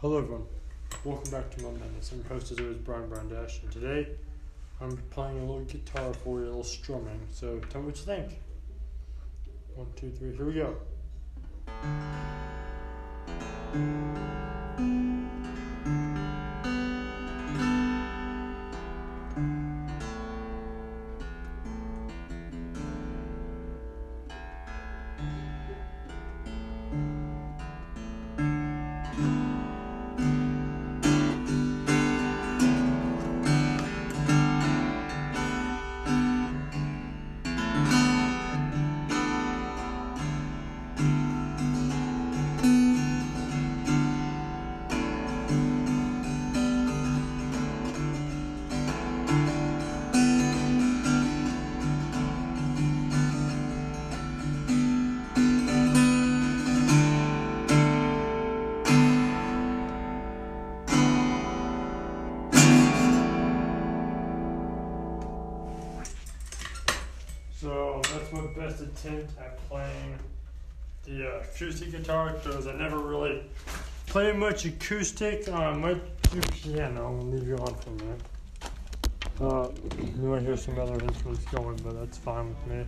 Hello everyone, welcome back to my madness. I'm your host as always Brian Brandash and today I'm playing a little guitar for you, a little strumming. So tell me what you think. One, two, three, here we go. Best attempt at playing the uh, acoustic guitar because I never really play much acoustic. Uh, do piano. I'll leave you on for a minute. Uh, you might hear some other instruments going, but that's fine with me.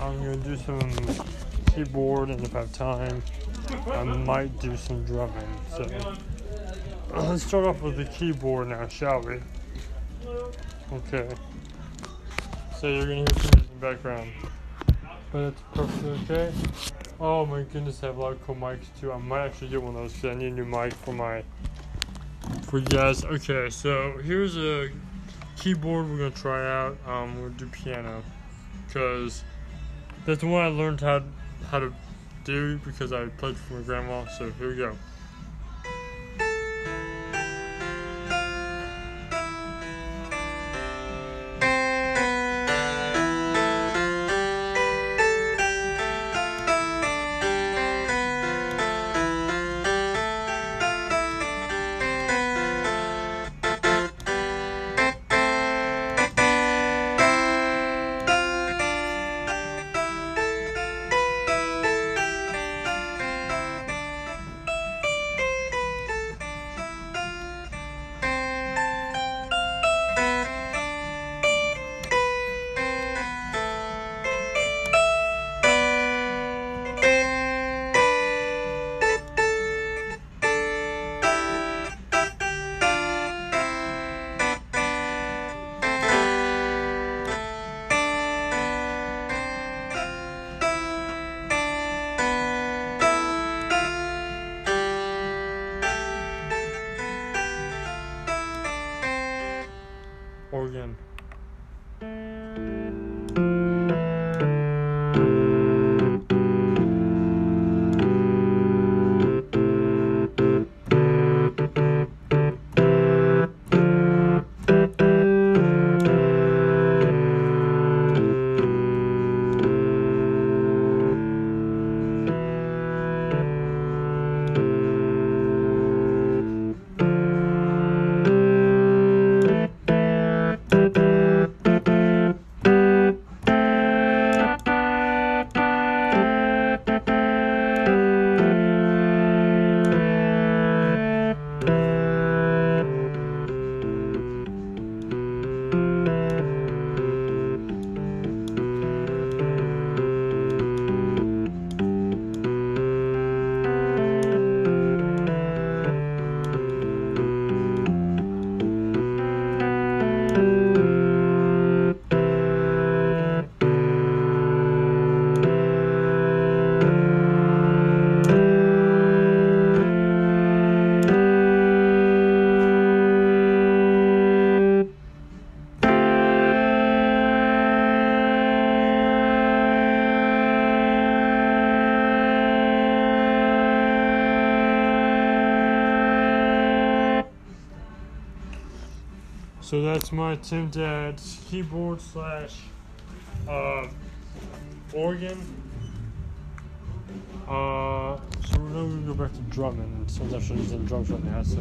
I'm gonna do some keyboard, and if I have time, I might do some drumming. So let's start off with the keyboard now, shall we? Okay. So you're gonna hear some background. But it's perfectly okay. Oh my goodness, I have a lot of cool mics too. I might actually get one of those because I need a new mic for my for you guys. Okay, so here's a keyboard we're gonna try out. Um, we'll do piano because that's the one I learned how how to do because I played for my grandma. So here we go. Organ. So that's my attempt at keyboard slash uh, organ. Uh, so we're gonna go back to drumming since I'm actually using drums right now. So,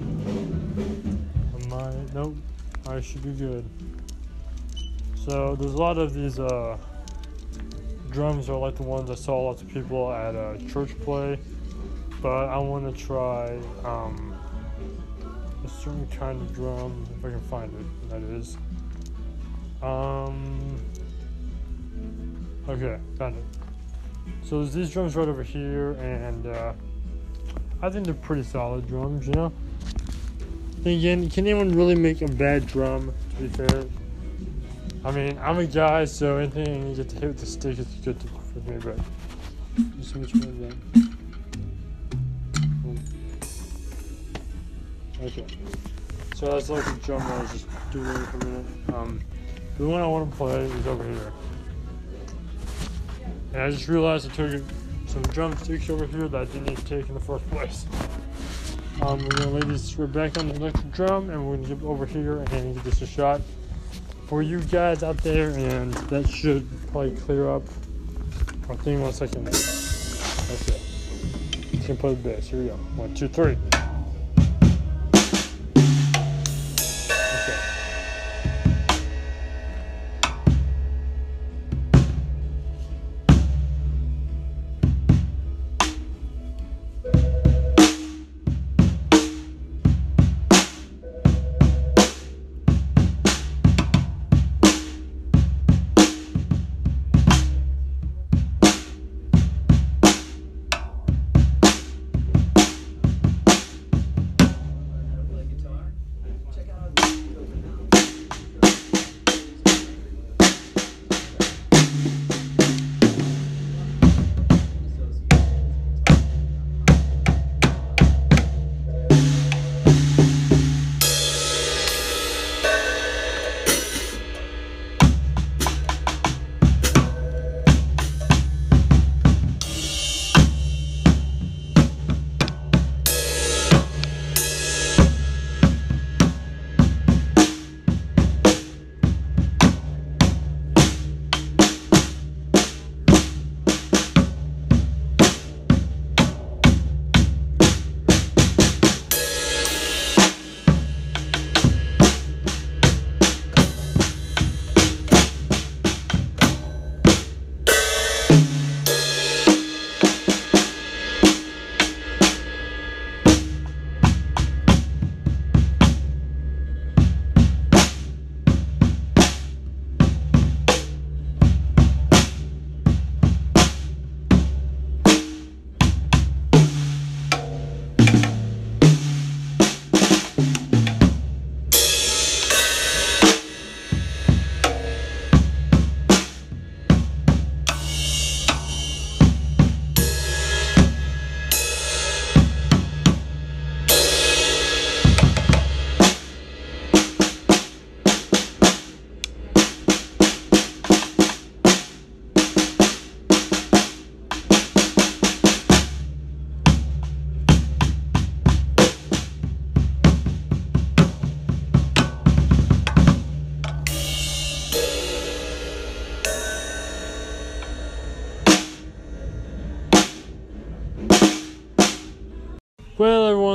am I? Nope. I should be good. So there's a lot of these uh, drums are like the ones I saw lots of people at a church play. but I want to try um, certain kind of drum if I can find it. That is. Um. Okay, found it. So there's these drums right over here, and uh, I think they're pretty solid drums. You know. Then again, can anyone really make a bad drum? To be fair, I mean, I'm a guy, so anything you get to hit with the stick is good for me. But just which one is that? Okay. So that's like the drum I was just doing for a minute. Um, the one I want to play is over here. And I just realized I took some drumsticks over here that I didn't need to take in the first place. Um, we're gonna lay these right back on the electric drum and we're gonna get over here and give this a shot for you guys out there and that should probably clear up. our thing once I one second. Okay. Just gonna play the bass. Here we go. One, two, three.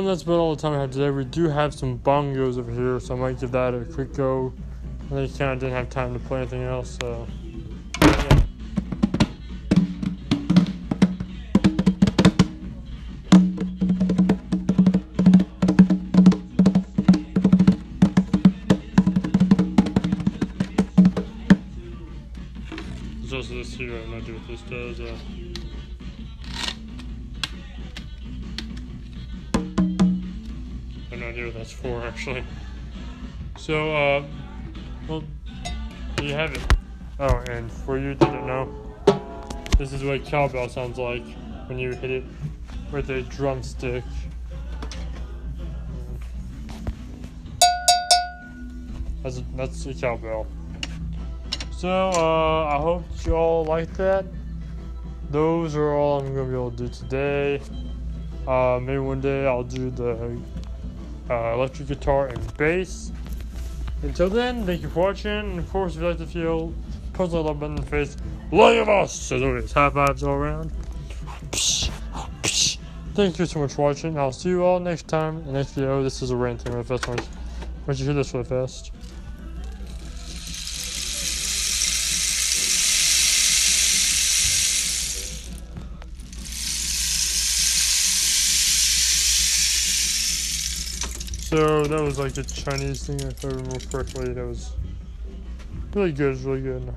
That's about all the time I have today. We do have some bongos over here, so I might give that a quick go. I just kind of didn't have time to play anything else, so. yeah. There's also this here, I'm not sure what this does. Uh, idea what that's for, actually. So, uh, well, there you have it. Oh, and for you don't know, this is what cowbell sounds like when you hit it with a drumstick. That's a, that's a cowbell. So, uh, I hope you all like that. Those are all I'm gonna be able to do today. Uh, maybe one day I'll do the uh, electric guitar and bass. Until then, thank you for watching. And of course, if you like the video, punch the love button in the face. Love us! As always, high fives all around. Thank you so much for watching. I'll see you all next time in the next video. This is a ranting really fast. Don't you hear this really fast? So that was like a Chinese thing, if I remember correctly. That was really good. It's really good.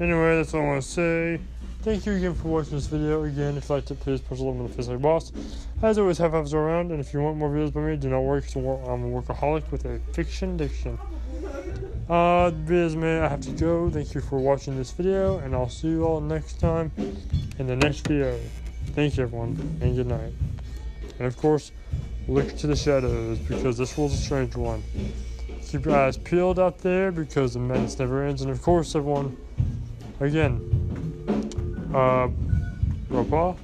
Anyway, that's all I want to say. Thank you again for watching this video. Again, if you liked it, please push a little on the face like boss. As always, have fives around, and if you want more videos by me, do not worry, because I'm a workaholic with a fiction diction. Uh, videos, man, I have to go. Thank you for watching this video, and I'll see you all next time in the next video. Thank you, everyone, and good night. And of course, look to the shadows, because this world's a strange one. Keep your eyes peeled out there, because the madness never ends. And of course, everyone, again, uh, Ropa.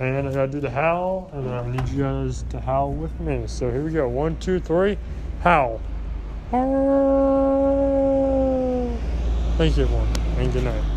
And I gotta do the howl, and I need you guys to howl with me. So here we go. One, two, three, howl. Thank you, everyone, and good night.